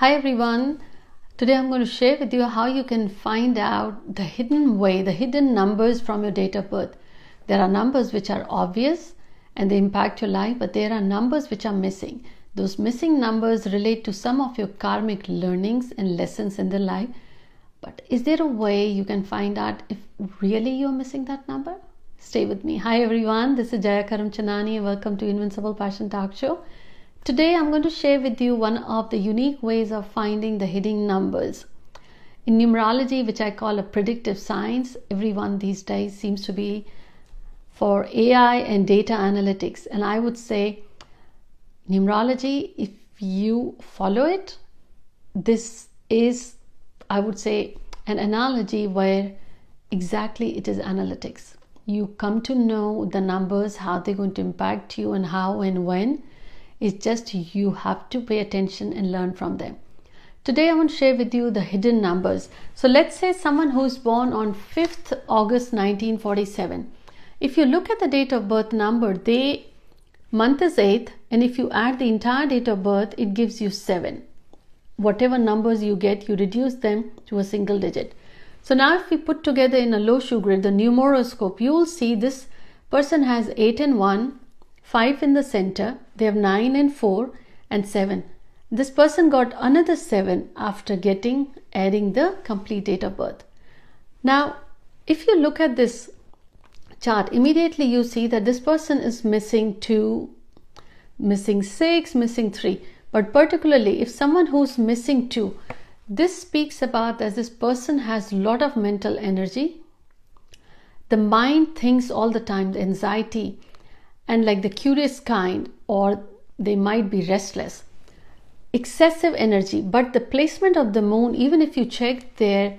Hi everyone. Today I'm going to share with you how you can find out the hidden way, the hidden numbers from your date of birth. There are numbers which are obvious and they impact your life, but there are numbers which are missing. Those missing numbers relate to some of your karmic learnings and lessons in the life. But is there a way you can find out if really you're missing that number? Stay with me. Hi everyone, this is Jaya Karamchandani welcome to Invincible Passion Talk Show. Today I'm going to share with you one of the unique ways of finding the hidden numbers. In numerology, which I call a predictive science, everyone these days seems to be for AI and data analytics. And I would say, numerology, if you follow it, this is, I would say, an analogy where exactly it is analytics. You come to know the numbers, how they're going to impact you, and how and when it's just you have to pay attention and learn from them. Today I want to share with you the hidden numbers. So let's say someone who's born on 5th August 1947. If you look at the date of birth number, they month is 8th and if you add the entire date of birth it gives you 7. Whatever numbers you get, you reduce them to a single digit. So now if we put together in a Lo Shu grid the numeroscope, you will see this person has 8 and 1 5 in the center, they have 9 and 4 and 7. This person got another 7 after getting adding the complete date of birth. Now, if you look at this chart, immediately you see that this person is missing 2, missing 6, missing 3. But particularly if someone who's missing 2, this speaks about that this person has a lot of mental energy. The mind thinks all the time, the anxiety, and like the curious kind, or they might be restless. Excessive energy, but the placement of the moon, even if you check their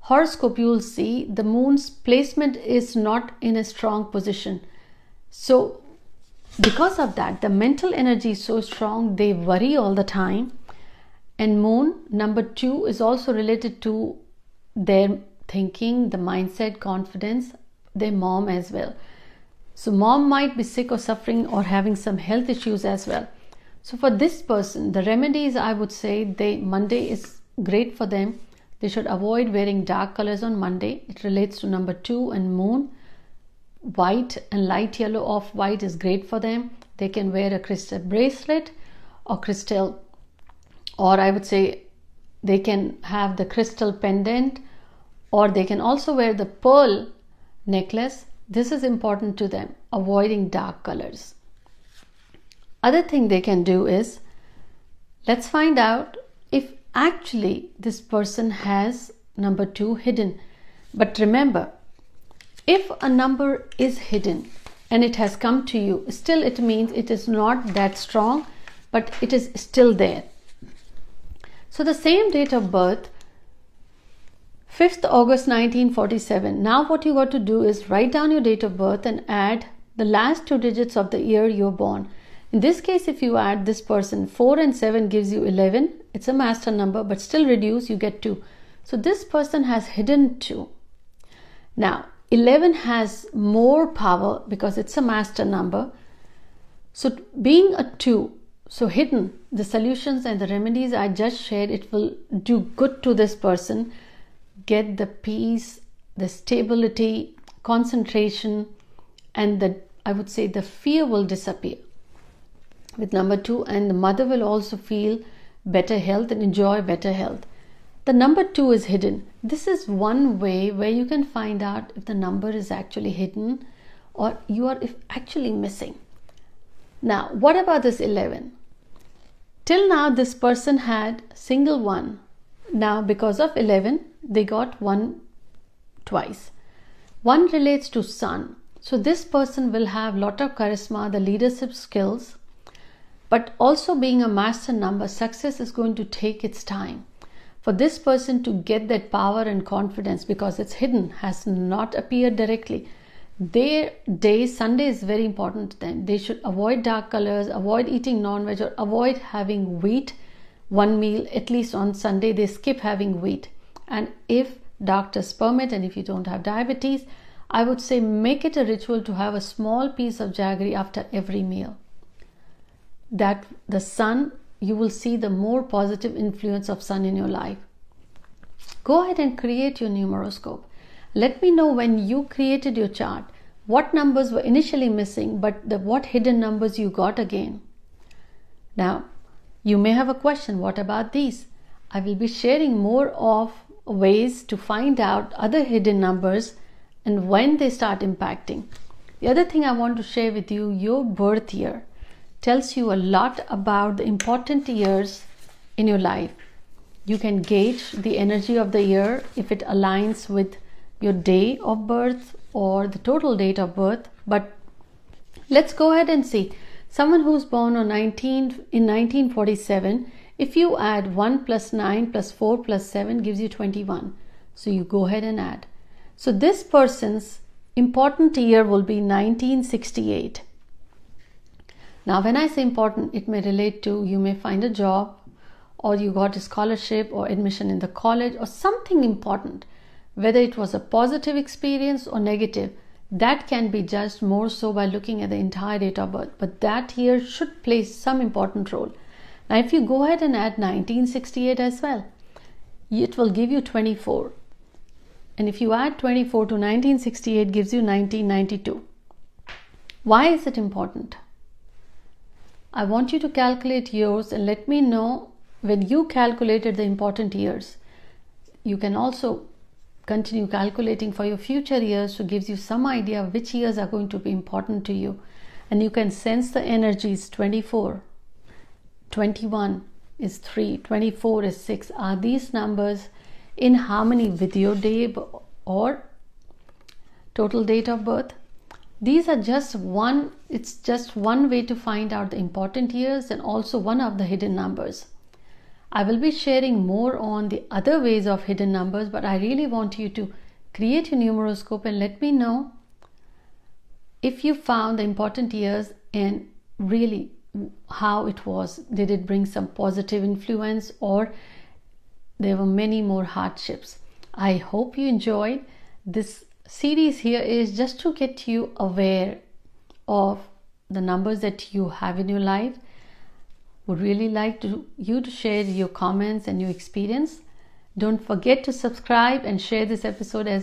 horoscope, you will see the moon's placement is not in a strong position. So, because of that, the mental energy is so strong, they worry all the time. And moon, number two, is also related to their thinking, the mindset, confidence, their mom as well. So, mom might be sick or suffering or having some health issues as well. So, for this person, the remedies I would say they Monday is great for them. They should avoid wearing dark colors on Monday. It relates to number two and moon. White and light yellow off white is great for them. They can wear a crystal bracelet or crystal, or I would say they can have the crystal pendant, or they can also wear the pearl necklace this is important to them, avoiding dark colors. Other thing they can do is let's find out if actually this person has number 2 hidden. But remember, if a number is hidden and it has come to you, still it means it is not that strong, but it is still there. So the same date of birth 5th August 1947. Now, what you got to do is write down your date of birth and add the last two digits of the year you're born. In this case, if you add this person, 4 and 7 gives you 11. It's a master number, but still reduce, you get 2. So, this person has hidden 2. Now, 11 has more power because it's a master number. So, being a 2, so hidden, the solutions and the remedies I just shared, it will do good to this person get the peace, the stability, concentration, and the I would say the fear will disappear. With number two, and the mother will also feel better health and enjoy better health. The number two is hidden. This is one way where you can find out if the number is actually hidden or you are actually missing. Now, what about this 11? Till now, this person had single one. Now, because of 11, they got one twice. One relates to sun. So this person will have lot of charisma, the leadership skills, but also being a master number, success is going to take its time. For this person to get that power and confidence because it's hidden, has not appeared directly. Their day, Sunday is very important to them. They should avoid dark colors, avoid eating non-veg or avoid having wheat one meal at least on Sunday. They skip having wheat and if doctors permit and if you don't have diabetes i would say make it a ritual to have a small piece of jaggery after every meal that the sun you will see the more positive influence of sun in your life. Go ahead and create your numeroscope. Let me know when you created your chart what numbers were initially missing, but the what hidden numbers you got again. Now, you may have a question what about these? I will be sharing more of ways to find out other hidden numbers and when they start impacting. The other thing I want to share with you your birth year tells you a lot about the important years in your life. You can gauge the energy of the year if it aligns with your day of birth or the total date of birth. But let's go ahead and see. Someone who's born on 19 in 1947, if you add 1 plus 9 plus 4 plus 7 gives you 21. So you go ahead and add. So this person's important year will be 1968. Now, when I say important, it may relate to you may find a job or you got a scholarship or admission in the college or something important whether it was a positive experience or negative, that can be judged more so by looking at the entire date of birth. But that here should play some important role. Now, if you go ahead and add 1968 as well, it will give you 24. And if you add 24 to 1968 gives you 1992. Why is it important? I want you to calculate yours and let me know when you calculated the important years. You can also continue calculating for your future years so gives you some idea which years are going to be important to you. And you can sense the energies 24 21 is 3 24 is 6 are these numbers in harmony with your day or total date of birth? These are just one it's just one way to find out the important years and also one of the hidden numbers I will be sharing more on the other ways of hidden numbers, but I really want you to create your numeroscope and let me know if you found the important years and really how it was. Did it bring some positive influence or there were many more hardships? I hope you enjoyed. This series here is just to get you aware of the numbers that you have in your life would really like to, you to share your comments and your experience. Don't forget to subscribe and share this episode as